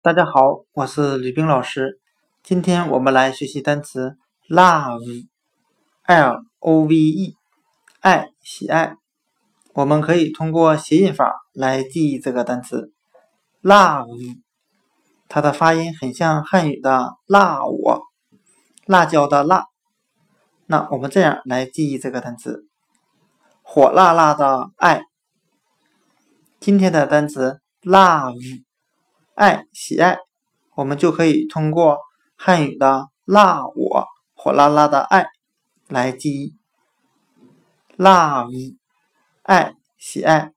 大家好，我是吕冰老师。今天我们来学习单词 love，l o v e，爱，喜爱。我们可以通过谐音法来记忆这个单词 love，它的发音很像汉语的“辣我”，辣椒的“辣”。那我们这样来记忆这个单词：火辣辣的爱。今天的单词 love。爱喜爱，我们就可以通过汉语的“辣我”火辣辣的爱来记忆。love 爱喜爱。